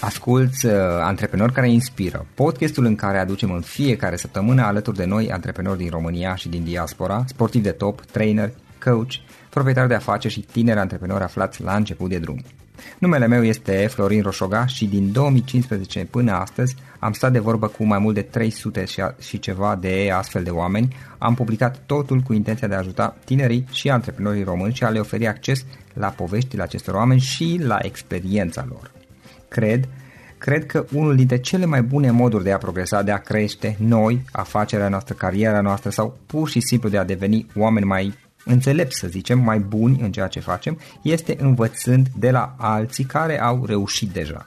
Asculți uh, Antreprenori care inspiră, podcastul în care aducem în fiecare săptămână alături de noi antreprenori din România și din diaspora, sportivi de top, trainer, coach, proprietari de afaceri și tineri antreprenori aflați la început de drum. Numele meu este Florin Roșoga și din 2015 până astăzi am stat de vorbă cu mai mult de 300 și ceva de astfel de oameni. Am publicat totul cu intenția de a ajuta tinerii și antreprenorii români și a le oferi acces la poveștile acestor oameni și la experiența lor. Cred cred că unul dintre cele mai bune moduri de a progresa, de a crește noi, afacerea noastră, cariera noastră sau pur și simplu de a deveni oameni mai înțelepți, să zicem, mai buni în ceea ce facem, este învățând de la alții care au reușit deja.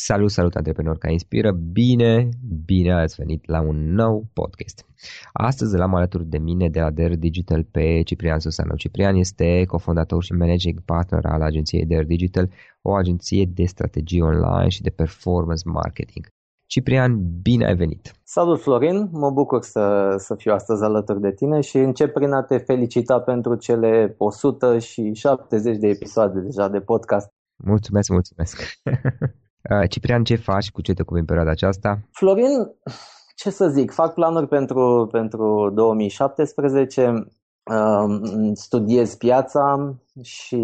Salut, salut antreprenori care inspiră, bine, bine ați venit la un nou podcast. Astăzi l-am alături de mine de la Der Digital pe Ciprian Susanu. Ciprian este cofondator și managing partner al agenției Der Digital, o agenție de strategii online și de performance marketing. Ciprian, bine ai venit! Salut Florin, mă bucur să, să fiu astăzi alături de tine și încep prin a te felicita pentru cele 170 de episoade deja de podcast. Mulțumesc, mulțumesc! Uh, Ciprian, ce faci? Cu ce te ocupi în perioada aceasta? Florin, ce să zic, fac planuri pentru, pentru 2017, um, studiez piața și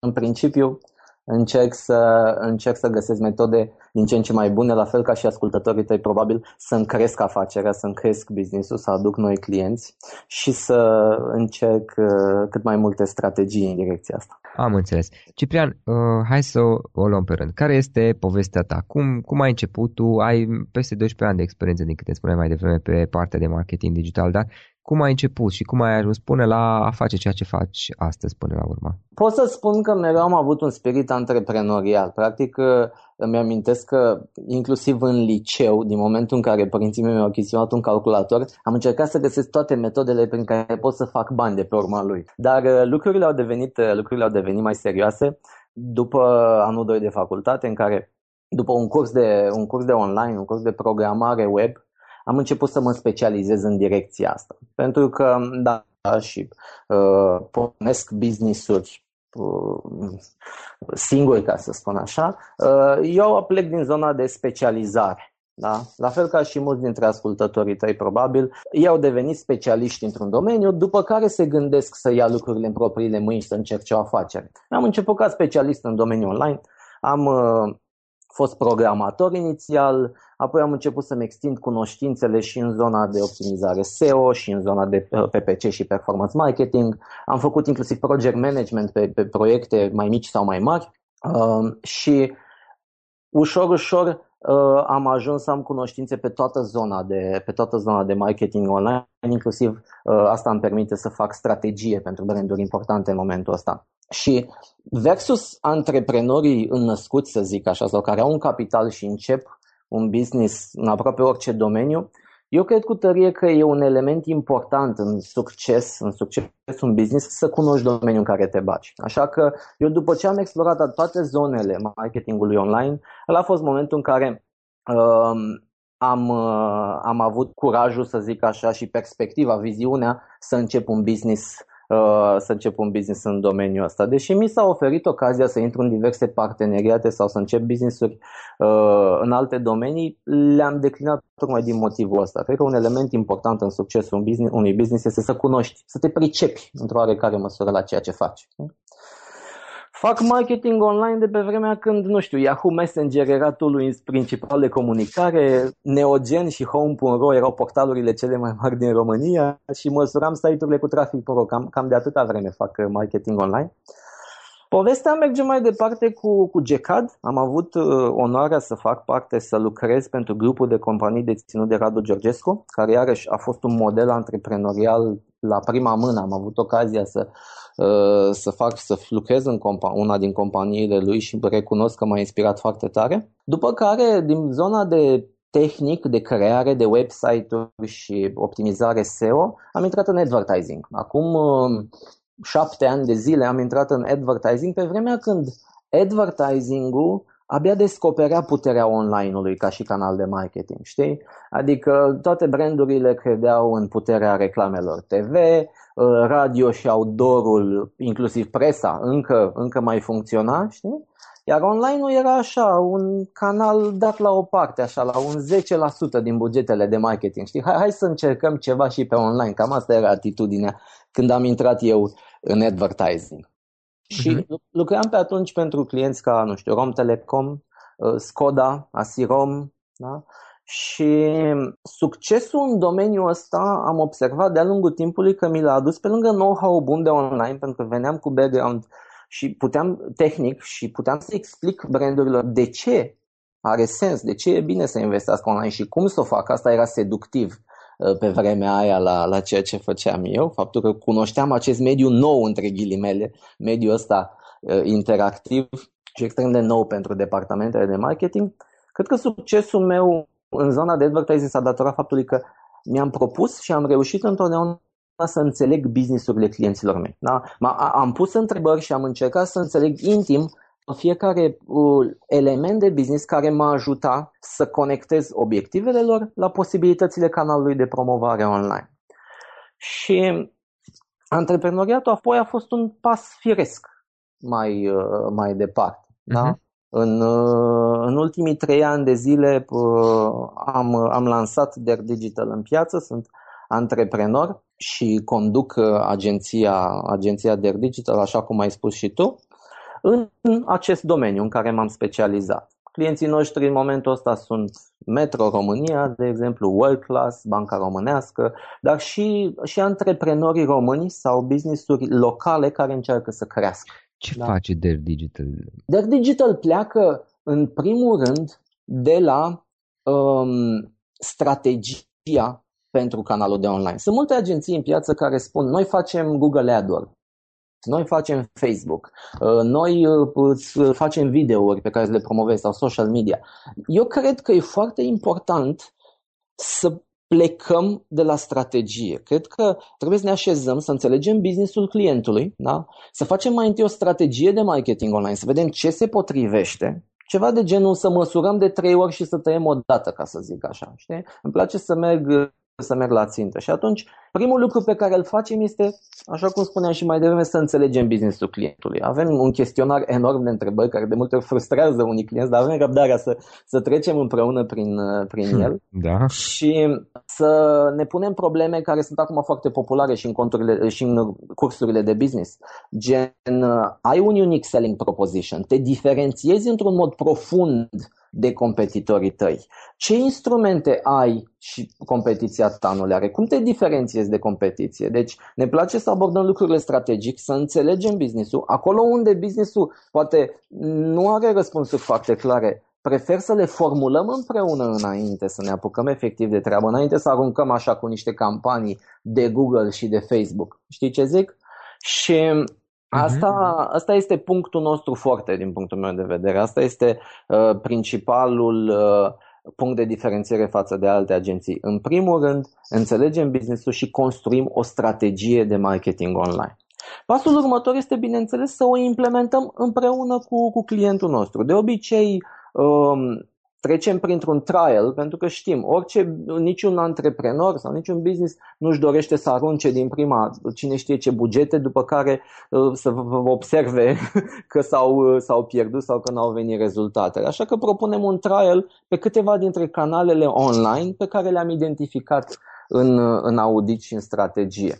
în principiu încerc să, încerc să găsesc metode din ce în ce mai bune, la fel ca și ascultătorii tăi, probabil să-mi cresc afacerea, să-mi cresc business-ul, să aduc noi clienți și să încerc uh, cât mai multe strategii în direcția asta. Am înțeles. Ciprian, uh, hai să o, o luăm pe rând. Care este povestea ta? Cum, cum ai început? Tu ai peste 12 ani de experiență, din câte spuneai mai devreme, pe partea de marketing digital, dar cum ai început și cum ai ajuns până la a face ceea ce faci astăzi până la urmă? Pot să spun că mereu am avut un spirit antreprenorial. Practic uh, îmi amintesc că inclusiv în liceu, din momentul în care părinții mei mi-au achiziționat un calculator, am încercat să găsesc toate metodele prin care pot să fac bani de pe urma lui. Dar uh, lucrurile au devenit, uh, lucrurile au devenit mai serioase după anul 2 de facultate în care după un curs de, un curs de online, un curs de programare web, am început să mă specializez în direcția asta. Pentru că, da, și uh, pornesc business-uri uh, singuri, ca să spun așa, uh, eu plec din zona de specializare. Da? La fel ca și mulți dintre ascultătorii tăi, probabil, ei au devenit specialiști într-un domeniu, după care se gândesc să ia lucrurile în propriile mâini și să încerce o afacere. Am început ca specialist în domeniul online, am uh, fost programator inițial, apoi am început să-mi extind cunoștințele și în zona de optimizare SEO și în zona de uh, PPC și performance marketing. Am făcut inclusiv project management pe, pe proiecte mai mici sau mai mari uh, și ușor, ușor uh, am ajuns să am cunoștințe pe toată zona de, pe toată zona de marketing online, inclusiv uh, asta îmi permite să fac strategie pentru branduri importante în momentul ăsta. Și versus antreprenorii înnăscuți, să zic așa, sau care au un capital și încep un business în aproape orice domeniu, eu cred cu tărie că e un element important în succes, în succes un business, să cunoști domeniul în care te baci. Așa că eu după ce am explorat toate zonele marketingului online, ăla a fost momentul în care uh, am, uh, am avut curajul, să zic așa, și perspectiva, viziunea să încep un business Uh, să încep un business în domeniul ăsta. Deși mi s-a oferit ocazia să intru în diverse parteneriate sau să încep business-uri uh, în alte domenii, le-am declinat tocmai din motivul ăsta. Cred că un element important în succesul unui business este să cunoști, să te pricepi într-o oarecare măsură la ceea ce faci. Fac marketing online de pe vremea când, nu știu, Yahoo Messenger era tool principal de comunicare, Neogen și Home.ro erau portalurile cele mai mari din România și măsuram site-urile cu trafic pro. Cam, cam de atâta vreme fac marketing online. Povestea merge mai departe cu, cu GECAD. Am avut uh, onoarea să fac parte, să lucrez pentru grupul de companii deținut de Radu Georgescu, care iarăși a fost un model antreprenorial la prima mână. Am avut ocazia să Uh, să fac, să lucrez în compa- una din companiile lui și recunosc că m-a inspirat foarte tare. După care, din zona de tehnic, de creare de website-uri și optimizare SEO, am intrat în advertising. Acum uh, șapte ani de zile am intrat în advertising pe vremea când advertising-ul abia descoperea puterea online-ului ca și canal de marketing, știi? Adică toate brandurile credeau în puterea reclamelor TV, uh, radio și outdoor-ul, inclusiv presa, încă, încă mai funcționa, știi? Iar online-ul era așa, un canal dat la o parte, așa, la un 10% din bugetele de marketing, știi? Hai, hai să încercăm ceva și pe online, cam asta era atitudinea când am intrat eu în advertising. Și uh-huh. lucram pe atunci pentru clienți ca, nu știu, Rom Telecom, uh, Skoda, Asirom, da? Și succesul în domeniul ăsta am observat de-a lungul timpului că mi l-a adus pe lângă know-how bun de online, pentru că veneam cu background și puteam tehnic și puteam să explic brandurilor de ce are sens, de ce e bine să investească online și cum să o fac. Asta era seductiv. Uh, pe vremea aia la, la ceea ce făceam eu, faptul că cunoșteam acest mediu nou, între ghilimele, mediul ăsta uh, interactiv și extrem de nou pentru departamentele de marketing, cred că succesul meu în zona de advertising s-a datorat faptului că mi-am propus și am reușit întotdeauna să înțeleg businessurile clienților mei. Da? Am pus întrebări și am încercat să înțeleg intim fiecare uh, element de business care m-a ajutat să conectez obiectivele lor la posibilitățile canalului de promovare online. Și antreprenoriatul apoi a fost un pas firesc mai, uh, mai departe. Uh-huh. Da? Mhm. În, uh, în ultimii trei ani de zile am, am lansat Der Digital în piață, sunt antreprenor și conduc agenția, agenția Der Digital, așa cum ai spus și tu în acest domeniu în care m-am specializat. Clienții noștri în momentul ăsta sunt Metro România, de exemplu, World Class, Banca Românească, dar și, și antreprenorii români sau business-uri locale care încearcă să crească. Ce da? face Der Digital? Der Digital pleacă în primul rând de la um, strategia pentru canalul de online. Sunt multe agenții în piață care spun noi facem Google AdWords, noi facem Facebook, uh, noi uh, facem videouri pe care le promovezi sau social media. Eu cred că e foarte important să plecăm de la strategie. Cred că trebuie să ne așezăm, să înțelegem businessul clientului, da? să facem mai întâi o strategie de marketing online, să vedem ce se potrivește, ceva de genul să măsurăm de trei ori și să tăiem o dată, ca să zic așa. Știi? Îmi place să merg să merg la țintă. Și atunci, primul lucru pe care îl facem este, așa cum spuneam și mai devreme, să înțelegem businessul clientului. Avem un chestionar enorm de întrebări care de multe ori frustrează unii clienți, dar avem răbdarea să, să trecem împreună prin, prin hmm, el da. și să ne punem probleme care sunt acum foarte populare și în, conturile, și în cursurile de business. Gen, ai un unique selling proposition, te diferențiezi într-un mod profund de competitorii tăi. Ce instrumente ai și competiția ta nu le are? Cum te diferențiezi de competiție? Deci ne place să abordăm lucrurile strategic, să înțelegem businessul. Acolo unde businessul poate nu are răspunsuri foarte clare, prefer să le formulăm împreună înainte, să ne apucăm efectiv de treabă, înainte să aruncăm așa cu niște campanii de Google și de Facebook. Știi ce zic? Și Asta, asta este punctul nostru foarte din punctul meu de vedere. Asta este uh, principalul uh, punct de diferențiere față de alte agenții. În primul rând, înțelegem businessul și construim o strategie de marketing online. Pasul următor este, bineînțeles, să o implementăm împreună cu, cu clientul nostru. De obicei, um, trecem printr-un trial pentru că știm, orice, niciun antreprenor sau niciun business nu-și dorește să arunce din prima cine știe ce bugete după care uh, să observe că s-au, uh, s-au pierdut sau că n-au venit rezultatele. Așa că propunem un trial pe câteva dintre canalele online pe care le-am identificat în, uh, în audit și în strategie.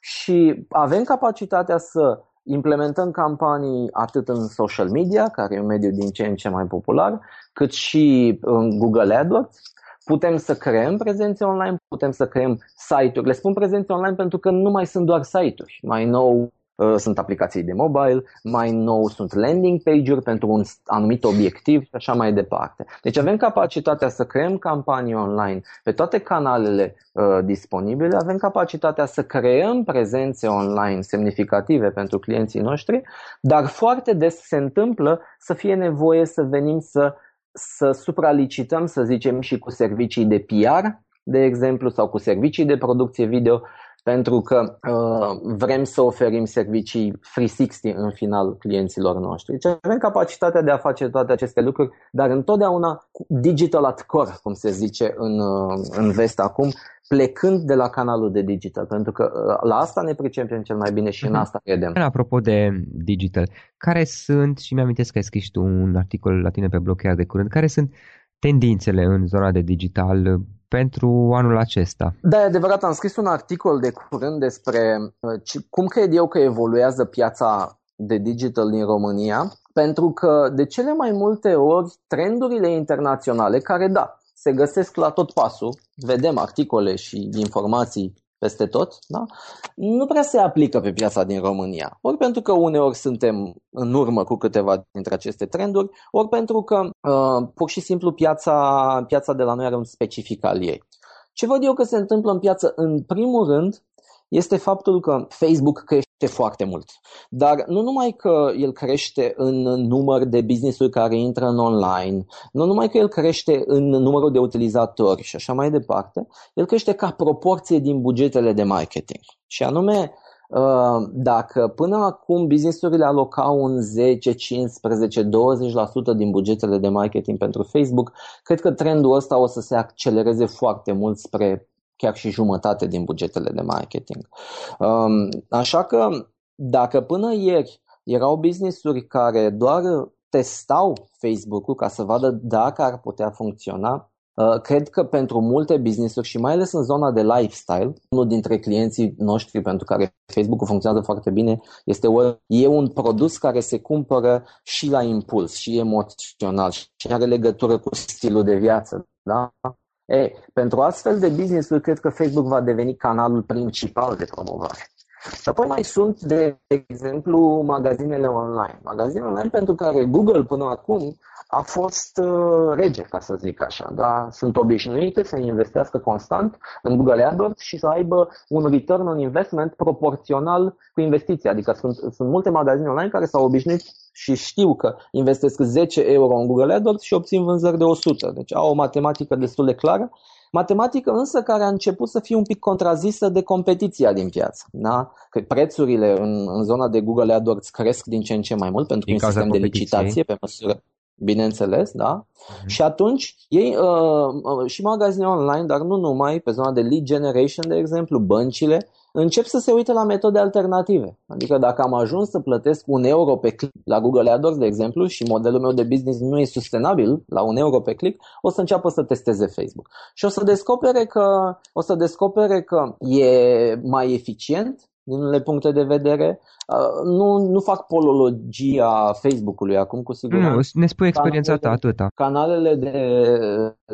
Și avem capacitatea să implementăm campanii atât în social media, care e un mediu din ce în ce mai popular, cât și în Google AdWords. Putem să creăm prezențe online, putem să creăm site-uri. Le spun prezențe online pentru că nu mai sunt doar site-uri. Mai nou Uh, sunt aplicații de mobile, mai nou sunt landing page-uri pentru un anumit obiectiv și așa mai departe. Deci avem capacitatea să creăm campanii online pe toate canalele uh, disponibile, avem capacitatea să creăm prezențe online semnificative pentru clienții noștri, dar foarte des se întâmplă să fie nevoie să venim să, să supralicităm, să zicem, și cu servicii de PR, de exemplu, sau cu servicii de producție video pentru că uh, vrem să oferim servicii 360 în final clienților noștri. Deci avem capacitatea de a face toate aceste lucruri, dar întotdeauna digital at core, cum se zice în, uh, în vest acum, plecând de la canalul de digital, pentru că uh, la asta ne pricepem cel mai bine și în mhm. asta credem. Apropo de digital, care sunt, și mi-amintesc că ai scris tu un articol la tine pe blog chiar de curând, care sunt tendințele în zona de digital pentru anul acesta. Da, e adevărat, am scris un articol de curând despre uh, cum cred eu că evoluează piața de digital din România, pentru că de cele mai multe ori trendurile internaționale, care da, se găsesc la tot pasul, vedem articole și informații peste tot, da? nu prea se aplică pe piața din România. Ori pentru că uneori suntem în urmă cu câteva dintre aceste trenduri, ori pentru că uh, pur și simplu piața, piața de la noi are un specific al ei. Ce văd eu că se întâmplă în piață, în primul rând, este faptul că Facebook crește foarte mult. Dar nu numai că el crește în număr de business-uri care intră în online, nu numai că el crește în numărul de utilizatori și așa mai departe, el crește ca proporție din bugetele de marketing. Și anume, uh, dacă până acum businessurile alocau un 10, 15, 20% din bugetele de marketing pentru Facebook, cred că trendul ăsta o să se accelereze foarte mult spre chiar și jumătate din bugetele de marketing. Um, așa că dacă până ieri erau business-uri care doar testau Facebook-ul ca să vadă dacă ar putea funcționa, uh, cred că pentru multe business-uri și mai ales în zona de lifestyle, unul dintre clienții noștri pentru care Facebook-ul funcționează foarte bine este e un produs care se cumpără și la impuls, și emoțional, și are legătură cu stilul de viață. Da? E, pentru astfel de business-uri, cred că Facebook va deveni canalul principal de promovare. Și apoi mai sunt, de exemplu, magazinele online. Magazinele online pentru care Google până acum a fost uh, rege, ca să zic așa. Da? Sunt obișnuite să investească constant în Google AdWords și să aibă un return on investment proporțional cu investiția. Adică sunt, sunt multe magazine online care s-au obișnuit și știu că investesc 10 euro în Google AdWords și obțin vânzări de 100. Deci au o matematică destul de clară. Matematică însă care a început să fie un pic contrazisă de competiția din piață. Da? Că prețurile în, în zona de Google AdWords cresc din ce în ce mai mult pentru din un sistem de licitație pe măsură bineînțeles, da? Mm-hmm. Și atunci ei uh, și magazine online, dar nu numai, pe zona de lead generation, de exemplu, băncile, încep să se uite la metode alternative. Adică dacă am ajuns să plătesc un euro pe click la Google AdWords, de exemplu, și modelul meu de business nu e sustenabil la un euro pe click, o să înceapă să testeze Facebook. Și o să descopere că, o să descopere că e mai eficient din unele puncte de vedere. Nu, nu fac polologia Facebook-ului acum, cu siguranță. Nu, ne spui experiența ta, atâta. Canalele de,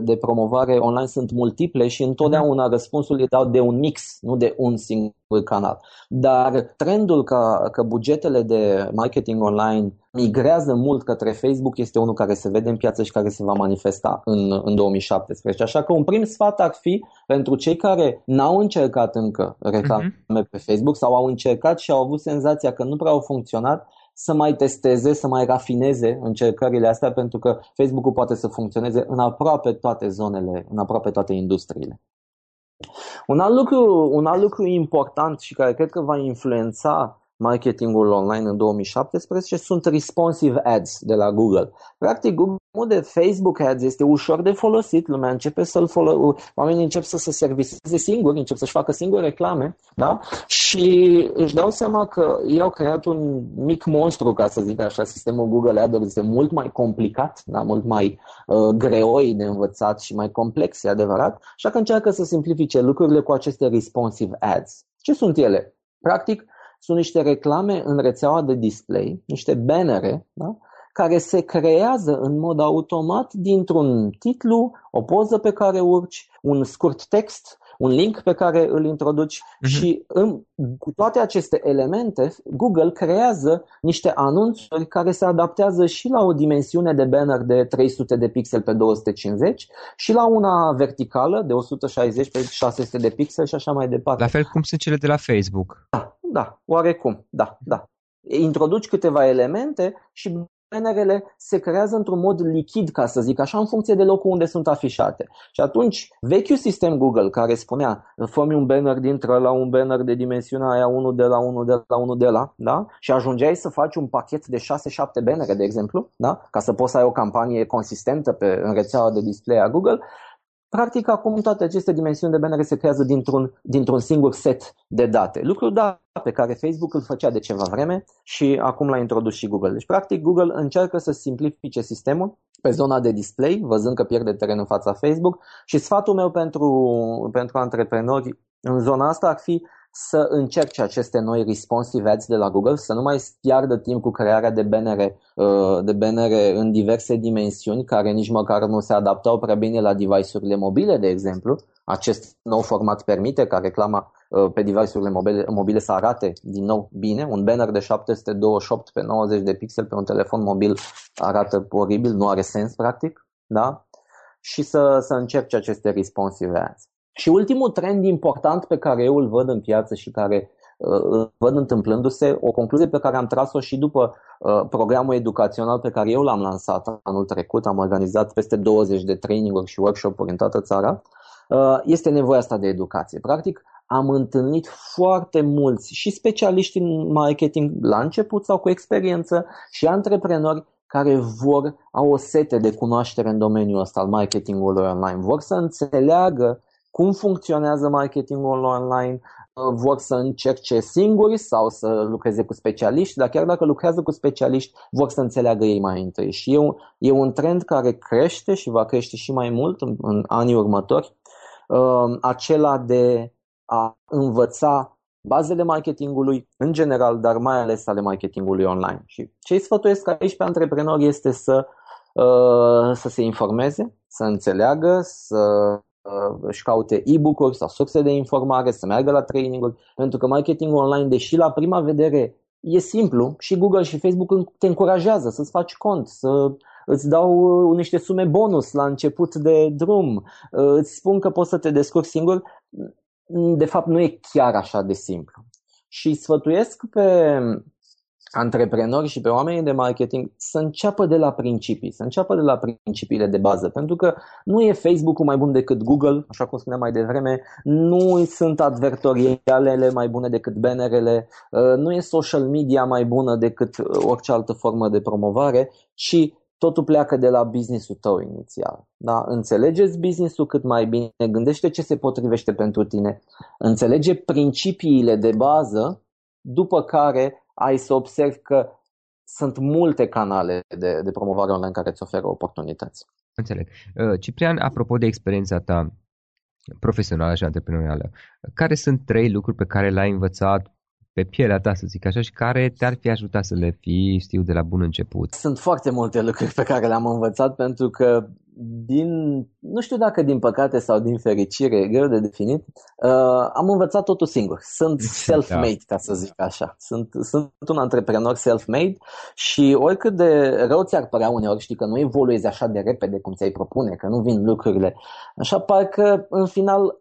de promovare online sunt multiple și întotdeauna uh-huh. răspunsul e dat de un mix, nu de un singur canal. Dar trendul ca, că bugetele de marketing online migrează mult către Facebook este unul care se vede în piață și care se va manifesta în, în 2017. Așa că un prim sfat ar fi pentru cei care n-au încercat încă reclame uh-huh. pe Facebook sau au încercat și au avut senzația că nu prea au funcționat, să mai testeze, să mai rafineze încercările astea pentru că Facebook-ul poate să funcționeze în aproape toate zonele, în aproape toate industriile. Un alt lucru, un alt lucru important și care cred că va influența marketingul online în 2017 sunt responsive ads de la Google. Practic, Google de Facebook Ads este ușor de folosit, lumea începe să-l folo- oamenii încep să se serviseze singuri, încep să-și facă singuri reclame, da? Și își dau seama că ei au creat un mic monstru, ca să zic așa, sistemul Google AdWords este mult mai complicat, da? mult mai uh, greoi de învățat și mai complex, e adevărat, așa că încearcă să simplifice lucrurile cu aceste responsive ads. Ce sunt ele? Practic, sunt niște reclame în rețeaua de display, niște bannere, da? care se creează în mod automat dintr-un titlu, o poză pe care urci, un scurt text, un link pe care îl introduci uh-huh. și în, cu toate aceste elemente, Google creează niște anunțuri care se adaptează și la o dimensiune de banner de 300 de pixel pe 250 și la una verticală de 160 pe 600 de pixel și așa mai departe. La fel cum sunt cele de la Facebook. Da, da, oarecum, da, da. Introduci câteva elemente și bannerele se creează într-un mod lichid, ca să zic așa, în funcție de locul unde sunt afișate. Și atunci, vechiul sistem Google, care spunea, fă un banner dintre la un banner de dimensiunea aia, unul de la unul de la unul de la, da? Și ajungeai să faci un pachet de 6-7 bannere, de exemplu, da? Ca să poți să ai o campanie consistentă pe, în rețeaua de display a Google, Practic, acum toate aceste dimensiuni de BNR se creează dintr-un, dintr-un singur set de date. Lucru da, pe care Facebook îl făcea de ceva vreme și acum l-a introdus și Google. Deci, practic, Google încearcă să simplifice sistemul pe zona de display, văzând că pierde teren în fața Facebook și sfatul meu pentru, pentru antreprenori în zona asta ar fi să încerce aceste noi responsive ads de la Google, să nu mai piardă timp cu crearea de bannere, uh, de bannere în diverse dimensiuni, care nici măcar nu se adaptau prea bine la device-urile mobile, de exemplu. Acest nou format permite ca reclama uh, pe device-urile mobile, mobile să arate din nou bine. Un banner de 728 pe 90 de pixel pe un telefon mobil arată oribil, nu are sens practic. Da? Și să, să încerce aceste responsive ads. Și ultimul trend important pe care eu îl văd în piață și care uh, îl văd întâmplându-se, o concluzie pe care am tras-o și după uh, programul educațional pe care eu l-am lansat anul trecut, am organizat peste 20 de traininguri și workshop-uri în toată țara, uh, este nevoia asta de educație. Practic, am întâlnit foarte mulți și specialiști în marketing la început sau cu experiență și antreprenori care vor, au o sete de cunoaștere în domeniul ăsta al marketingului online, vor să înțeleagă cum funcționează marketingul online, uh, vor să încerce singuri sau să lucreze cu specialiști, dar chiar dacă lucrează cu specialiști, vor să înțeleagă ei mai întâi. Și e un, e un trend care crește și va crește și mai mult în, în anii următori, uh, acela de a învăța bazele marketingului în general, dar mai ales ale marketingului online. Și ce îi sfătuiesc aici pe antreprenori este să, uh, să se informeze, să înțeleagă, să Uh, își caute e-book-uri sau surse de informare, să meargă la training-uri, pentru că marketingul online, deși la prima vedere e simplu, și Google și Facebook te încurajează să-ți faci cont, să îți dau uh, niște sume bonus la început de drum, uh, îți spun că poți să te descurci singur, de fapt nu e chiar așa de simplu. Și sfătuiesc pe antreprenori și pe oamenii de marketing să înceapă de la principii, să înceapă de la principiile de bază, pentru că nu e Facebook-ul mai bun decât Google, așa cum spuneam mai devreme, nu sunt advertorialele mai bune decât bannerele, uh, nu e social media mai bună decât orice altă formă de promovare, ci totul pleacă de la businessul tău inițial. Da? Înțelegeți businessul cât mai bine, gândește ce se potrivește pentru tine, înțelege principiile de bază, după care ai să observi că sunt multe canale de, de promovare online care îți oferă oportunități. Înțeleg. Uh, Ciprian, apropo de experiența ta profesională și antreprenorială, care sunt trei lucruri pe care le-ai învățat pe pielea ta, să zic așa, și care te-ar fi ajutat să le fii, știu, de la bun început? Sunt foarte multe lucruri pe care le-am învățat pentru că din, nu știu dacă din păcate sau din fericire, e greu de definit, uh, am învățat totul singur. Sunt self-made, ca să zic așa. Sunt, sunt un antreprenor self-made și oricât de rău ți-ar părea uneori, știi că nu evoluezi așa de repede cum ți-ai propune, că nu vin lucrurile, așa parcă în final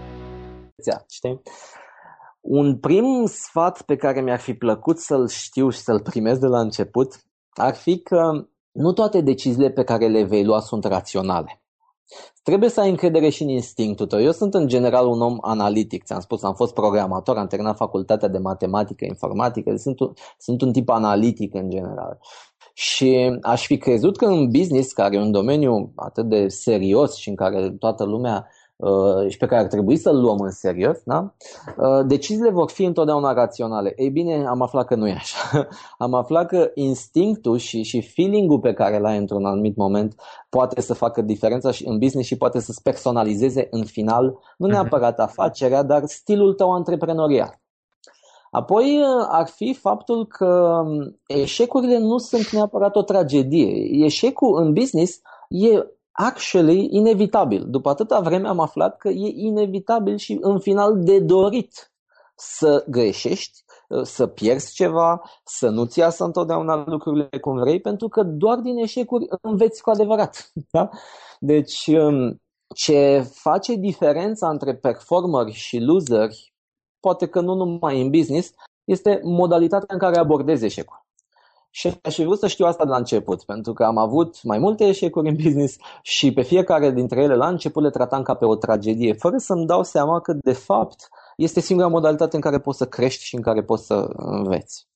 Știi? Un prim sfat pe care mi-ar fi plăcut să-l știu și să-l primesc de la început ar fi că nu toate deciziile pe care le vei lua sunt raționale. Trebuie să ai încredere și în instinctul tău. Eu sunt în general un om analitic, ți-am spus, am fost programator, am terminat facultatea de matematică, informatică, sunt un, sunt un tip analitic în general. Și aș fi crezut că în business, care e un domeniu atât de serios și în care toată lumea uh, și pe care ar trebui să-l luăm în serios, da? uh, deciziile vor fi întotdeauna raționale. Ei bine, am aflat că nu e așa. am aflat că instinctul și, și feeling-ul pe care l-ai într-un anumit moment poate să facă diferența și în business și poate să-ți personalizeze în final, nu neapărat afacerea, dar stilul tău antreprenorial. Apoi uh, ar fi faptul că um, eșecurile nu sunt neapărat o tragedie. Eșecul în business e actually inevitabil. După atâta vreme am aflat că e inevitabil și în final de dorit să greșești, să pierzi ceva, să nu-ți iasă întotdeauna lucrurile cum vrei, pentru că doar din eșecuri înveți cu adevărat. Da? Deci um, ce face diferența între performeri și loseri, poate că nu numai în business, este modalitatea în care abordezi eșecul. Și aș fi vrut să știu asta de la început, pentru că am avut mai multe eșecuri în business și pe fiecare dintre ele la început le tratam ca pe o tragedie, fără să-mi dau seama că de fapt este singura modalitate în care poți să crești și în care poți să înveți.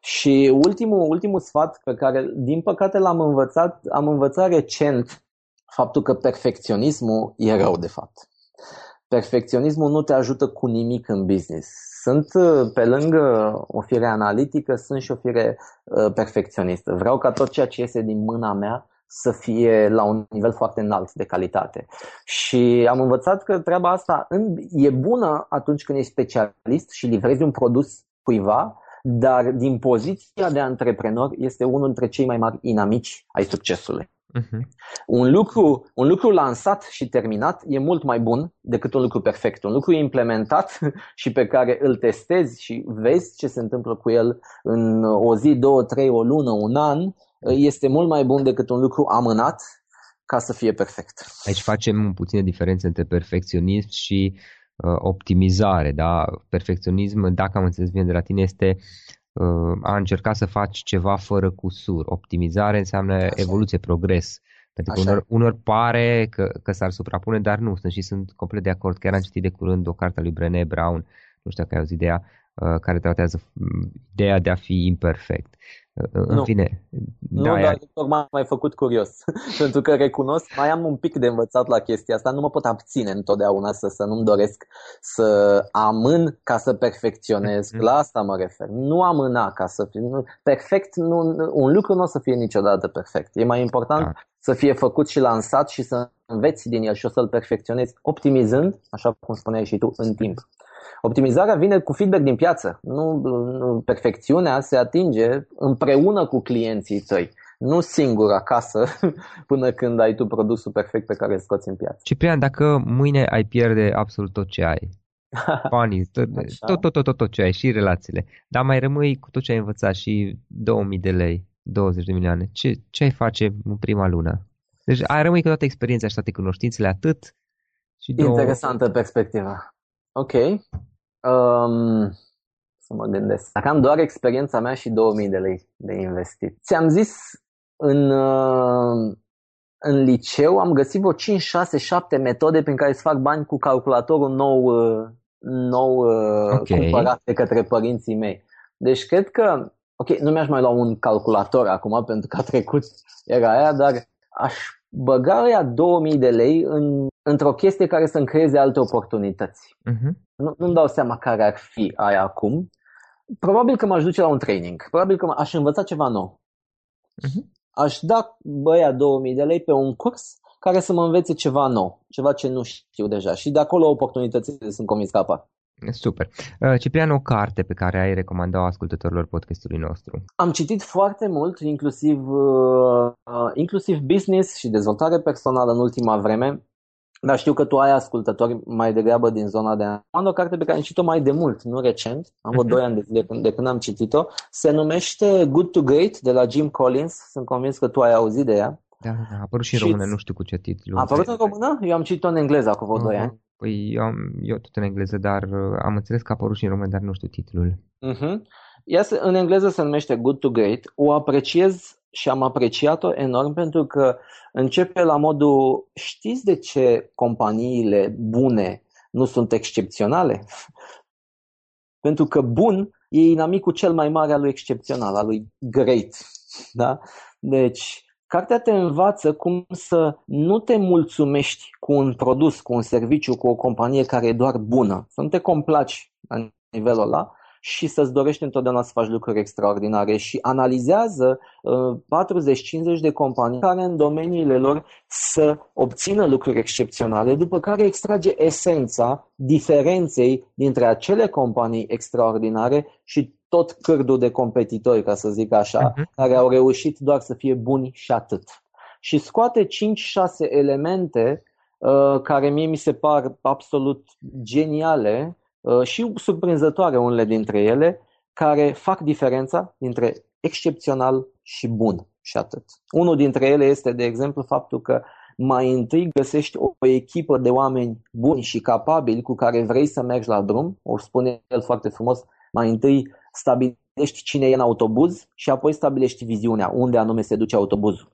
Și ultimul, ultimul sfat pe care, din păcate, l-am învățat, am învățat recent faptul că perfecționismul e rău, de fapt. Perfecționismul nu te ajută cu nimic în business sunt uh, pe lângă o fire analitică, sunt și o fire uh, perfecționistă. Vreau ca tot ceea ce iese din mâna mea să fie la un nivel foarte înalt de calitate. Și am învățat că treaba asta e bună atunci când ești specialist și livrezi un produs cuiva, dar din poziția de antreprenor este unul dintre cei mai mari inamici ai succesului. Uh-huh. Un, lucru, un lucru lansat și terminat e mult mai bun decât un lucru perfect. Un lucru implementat și pe care îl testezi și vezi ce se întâmplă cu el în o zi, două, trei, o lună, un an, este mult mai bun decât un lucru amânat ca să fie perfect. Aici facem puțină diferență între perfecționism și uh, optimizare. Da? Perfecționism, dacă am înțeles bine de la tine, este a încerca să faci ceva fără cusur. Optimizare înseamnă Așa. evoluție, progres. Pentru că unor, unor pare că, că s-ar suprapune, dar nu sunt și sunt complet de acord. Chiar am citit de curând o carte a lui Brené Brown, nu știu dacă ai auzit de ea, uh, care tratează mm, ideea de a fi imperfect. În nu. fine. Nu, da, dar tocmai m-ai făcut curios. Pentru că recunosc, mai am un pic de învățat la chestia asta. Nu mă pot abține întotdeauna să, să nu-mi doresc să amân ca să perfecționez. Mm-hmm. La asta mă refer. Nu amâna ca să fie. Nu, perfect, nu, un lucru nu o să fie niciodată perfect. E mai important da. să fie făcut și lansat și să înveți din el și o să-l perfecționezi optimizând, așa cum spuneai și tu, în timp. Optimizarea vine cu feedback din piață. Nu, perfecțiunea se atinge împreună cu clienții tăi nu singur acasă până când ai tu produsul perfect pe care îl scoți în piață. Ciprian, dacă mâine ai pierde absolut tot ce ai, banii, tot, tot, tot, tot, tot, tot ce ai și relațiile, dar mai rămâi cu tot ce ai învățat și 2000 de lei, 20 de milioane, ce, ce ai face în prima lună? Deci ai rămâi cu toată experiența și toate cunoștințele atât și Interesantă două... perspectiva. Ok. Um, să mă gândesc. Dacă am doar experiența mea și 2000 de lei de investit. Ți-am zis în, uh, în liceu am găsit vreo 5, 6, 7 metode prin care să fac bani cu calculatorul nou, uh, nou uh, okay. cumpărat de către părinții mei. Deci cred că, ok, nu mi-aș mai lua un calculator acum pentru că a trecut era aia, dar aș băga aia 2000 de lei în, într-o chestie care să-mi creeze alte oportunități. Uh-huh. Nu, nu-mi dau seama care ar fi aia acum. Probabil că m-aș duce la un training. Probabil că aș învăța ceva nou. Uh-huh. Aș da băia 2000 de lei pe un curs care să mă învețe ceva nou, ceva ce nu știu deja. Și de acolo oportunitățile sunt convins că apar. Super. Uh, Ciprian, o carte pe care ai recomandat ascultătorilor podcastului nostru? Am citit foarte mult, inclusiv, uh, inclusiv business și dezvoltare personală în ultima vreme. Dar știu că tu ai ascultători mai degrabă din zona de Am o carte pe care am citit-o mai de mult, nu recent, am vreo 2 ani de, de, când, de când am citit-o. Se numește Good to Great de la Jim Collins. Sunt convins că tu ai auzit de ea. Da, da, a apărut și în română, nu știu cu ce titlu. A apărut în română? Eu am citit-o în engleză acum vreo uh-huh. 2 ani. Păi eu, am, eu tot în engleză, dar uh, am înțeles că a apărut și în română, dar nu știu titlul. Uh-huh. Ea se, în engleză se numește Good to Great. O apreciez și am apreciat-o enorm pentru că începe la modul știți de ce companiile bune nu sunt excepționale? pentru că bun e inamicul cel mai mare al lui excepțional, al lui great. Da? Deci, cartea te învață cum să nu te mulțumești cu un produs, cu un serviciu, cu o companie care e doar bună, să nu te complaci la nivelul ăla, și să-ți dorești întotdeauna să faci lucruri extraordinare și analizează uh, 40-50 de companii care în domeniile lor să obțină lucruri excepționale, după care extrage esența diferenței dintre acele companii extraordinare și tot cârdul de competitori, ca să zic așa, uh-huh. care au reușit doar să fie buni și atât. Și scoate 5-6 elemente uh, care mie mi se par absolut geniale Uh, și surprinzătoare unele dintre ele, care fac diferența dintre excepțional și bun și atât. Unul dintre ele este, de exemplu, faptul că mai întâi găsești o echipă de oameni buni și capabili cu care vrei să mergi la drum, o spune el foarte frumos, mai întâi stabilești cine e în autobuz și apoi stabilești viziunea, unde anume se duce autobuzul.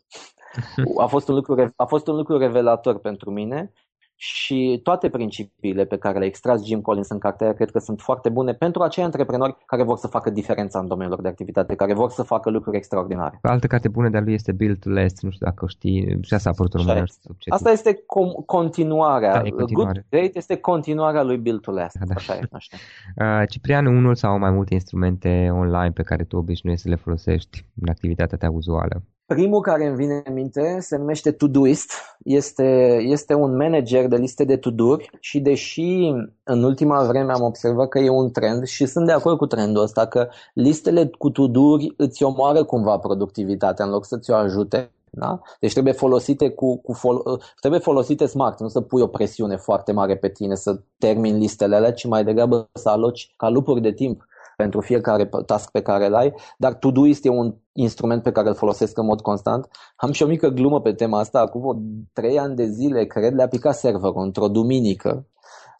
A fost un lucru, a fost un lucru revelator pentru mine și toate principiile pe care le-a extras Jim Collins în cartea cred că sunt foarte bune pentru acei antreprenori care vor să facă diferența în domeniul lor de activitate, care vor să facă lucruri extraordinare. Altă carte bună de-a lui este Build to Last, nu știu dacă o știi, și asta a apărut în română. Asta este com- continuarea. Da, continuare. Good Great este continuarea lui Build to Last. Da, da. Așa e, așa. Uh, Ciprian, unul sau mai multe instrumente online pe care tu obișnuiești să le folosești în activitatea ta uzuală? Primul care îmi vine în minte se numește Todoist. Este, este un manager de liste de to-do-uri și deși în ultima vreme am observat că e un trend și sunt de acord cu trendul ăsta că listele cu to-do-uri îți omoară cumva productivitatea în loc să ți-o ajute, da? Deci trebuie folosite, cu, cu fol- trebuie folosite smart, nu să pui o presiune foarte mare pe tine să termini listele alea, ci mai degrabă să aloci ca lupuri de timp pentru fiecare task pe care îl ai, dar Todoist e un instrument pe care îl folosesc în mod constant. Am și o mică glumă pe tema asta, acum trei ani de zile, cred, le-a picat serverul într-o duminică.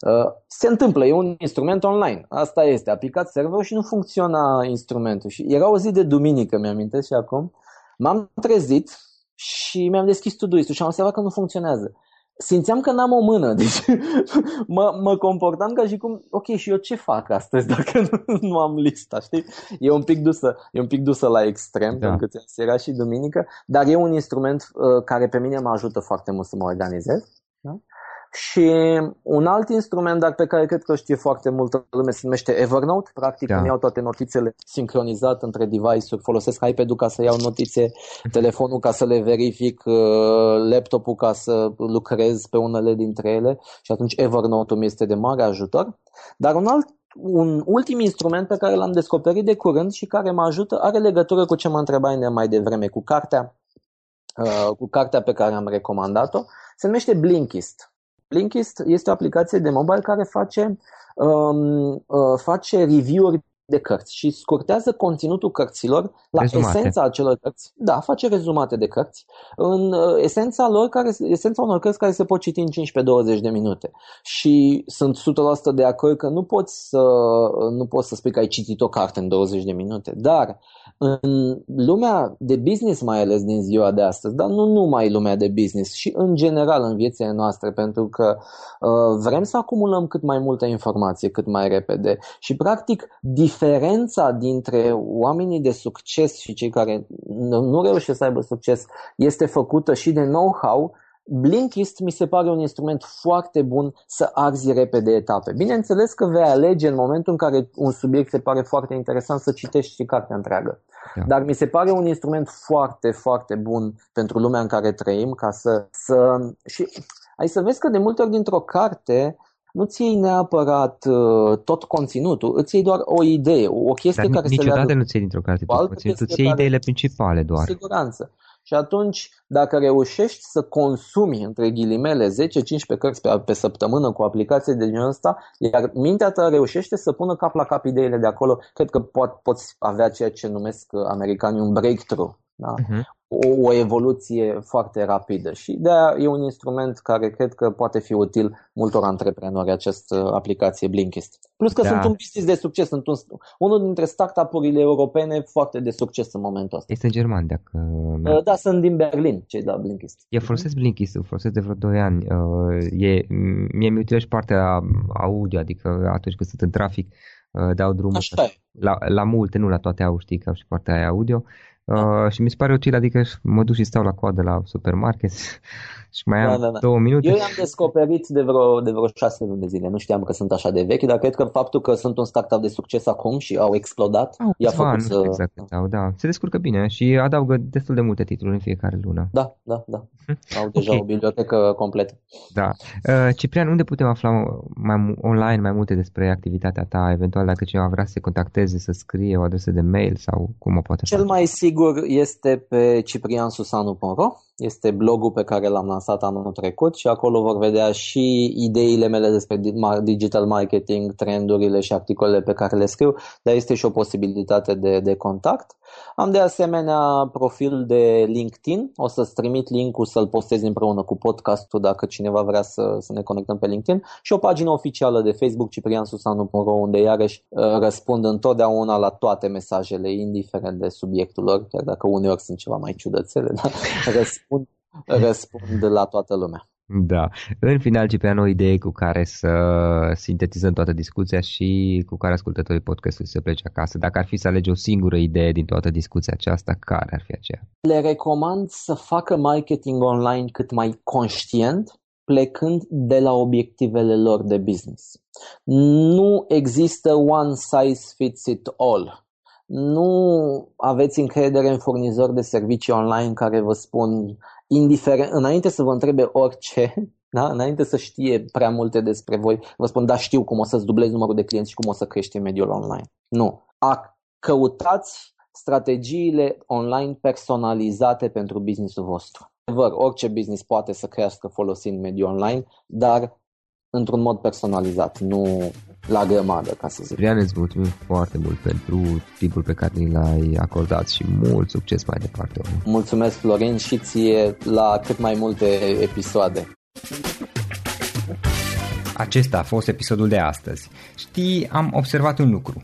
Uh, se întâmplă, e un instrument online. Asta este, a picat serverul și nu funcționa instrumentul. Și era o zi de duminică, mi-amintesc și acum. M-am trezit și mi-am deschis Todoist-ul și am observat că nu funcționează. Simțeam că n-am o mână, deci mă, mă comportam ca și cum, ok, și eu ce fac astăzi dacă nu, nu am lista, știi? E un pic dusă, e un pic dusă la extrem, da. pentru că ți-am și duminică, dar e un instrument uh, care pe mine mă ajută foarte mult să mă organizez. Da? Și un alt instrument, dar pe care cred că știe foarte multă lume, se numește Evernote. Practic da. îmi iau toate notițele sincronizat între device-uri. Folosesc iPad-ul ca să iau notițe, telefonul ca să le verific, uh, laptopul ca să lucrez pe unele dintre ele și atunci Evernote-ul mi este de mare ajutor. Dar un alt un ultim instrument pe care l-am descoperit de curând și care mă ajută are legătură cu ce mă întrebai mai devreme, cu cartea, uh, cu cartea pe care am recomandat-o. Se numește Blinkist. Blinkist este o aplicație de mobile care face, um, uh, face review-uri de cărți și scurtează conținutul cărților la rezumate. esența acelor cărți. Da, face rezumate de cărți. În uh, esența lor, care, esența unor cărți care se pot citi în 15-20 de minute. Și sunt 100% de acord că nu poți să, nu poți să spui că ai citit o carte în 20 de minute, dar în lumea de business mai ales din ziua de astăzi, dar nu numai lumea de business, și în general în viețile noastre, pentru că uh, vrem să acumulăm cât mai multă informație cât mai repede și practic diferența dintre oamenii de succes și cei care nu reușesc să aibă succes este făcută și de know-how Blinkist mi se pare un instrument foarte bun să arzi repede etape. Bineînțeles că vei alege în momentul în care un subiect se pare foarte interesant să citești și cartea întreagă. Da. Dar mi se pare un instrument foarte, foarte bun pentru lumea în care trăim ca să... să și ai să vezi că de multe ori dintr-o carte nu-ți iei neapărat uh, tot conținutul, îți iei doar o idee, o chestie Dar care niciodată să le nu-ți iei dintr-o carte tot conținutul, îți iei ideile principale doar. Cu siguranță. Și atunci, dacă reușești să consumi, între ghilimele, 10-15 cărți pe, pe săptămână cu aplicație de genul ăsta, iar mintea ta reușește să pună cap la cap ideile de acolo, cred că pot, poți avea ceea ce numesc americanii un breakthrough. Da? Uh-huh o, o evoluție foarte rapidă și de aia e un instrument care cred că poate fi util multor antreprenori această aplicație Blinkist. Plus că da. sunt un business de succes, sunt un, unul dintre startup-urile europene foarte de succes în momentul ăsta. Este german, dacă... Uh, da, sunt din Berlin, cei de la Blinkist. Eu folosesc Blinkist, îl folosesc de vreo 2 ani. Uh, e, mie mi utilez partea audio, adică atunci când sunt în trafic, uh, dau drumul Așa la, la multe, nu la toate au, știi, ca și partea aia audio. Uh, și mi se pare util, adică mă duc și stau la coadă la supermarket și mai da, am da, da. două minute. Eu i-am descoperit de vreo, de vreo șase luni de zile, nu știam că sunt așa de vechi, dar cred că faptul că sunt un startup de succes acum și au explodat, au i-a făcut nu să... exact au, da. Se descurcă bine și adaugă destul de multe titluri în fiecare lună. Da, da, da. Au deja okay. o bibliotecă completă. Da. Uh, Ciprian, unde putem afla mai, online mai multe despre activitatea ta, eventual dacă cineva vrea să se contacteze, să scrie o adresă de mail sau cum o poate Cel face? mai sigur este pe cipriansusanu.ro este blogul pe care l-am lansat anul trecut și acolo vor vedea și ideile mele despre digital marketing, trendurile și articolele pe care le scriu, dar este și o posibilitate de, de contact. Am de asemenea profil de LinkedIn, o să-ți trimit link-ul să-l postez împreună cu podcastul dacă cineva vrea să, să ne conectăm pe LinkedIn și o pagină oficială de Facebook cipriansusanu.ro unde iarăși uh, răspund întotdeauna la toate mesajele, indiferent de subiectul lor, chiar dacă uneori sunt ceva mai ciudățele, dar răspund, răspund la toată lumea. Da. În final, Ciprian, o idee cu care să sintetizăm toată discuția și cu care ascultătorii podcastului să plece acasă. Dacă ar fi să alege o singură idee din toată discuția aceasta, care ar fi aceea? Le recomand să facă marketing online cât mai conștient, plecând de la obiectivele lor de business. Nu există one size fits it all. Nu aveți încredere în furnizori de servicii online care vă spun indiferent, înainte să vă întrebe orice, da? înainte să știe prea multe despre voi, vă spun, da, știu cum o să-ți dublezi numărul de clienți și cum o să crești în mediul online. Nu. A, căutați strategiile online personalizate pentru businessul vostru. Adevăr, orice business poate să crească folosind mediul online, dar într-un mod personalizat, nu la grămadă, ca să zic. Brian, îți mulțumim foarte mult pentru timpul pe care ni l-ai acordat și mult succes mai departe. Mulțumesc, Florin, și ție la cât mai multe episoade. Acesta a fost episodul de astăzi. Știi, am observat un lucru.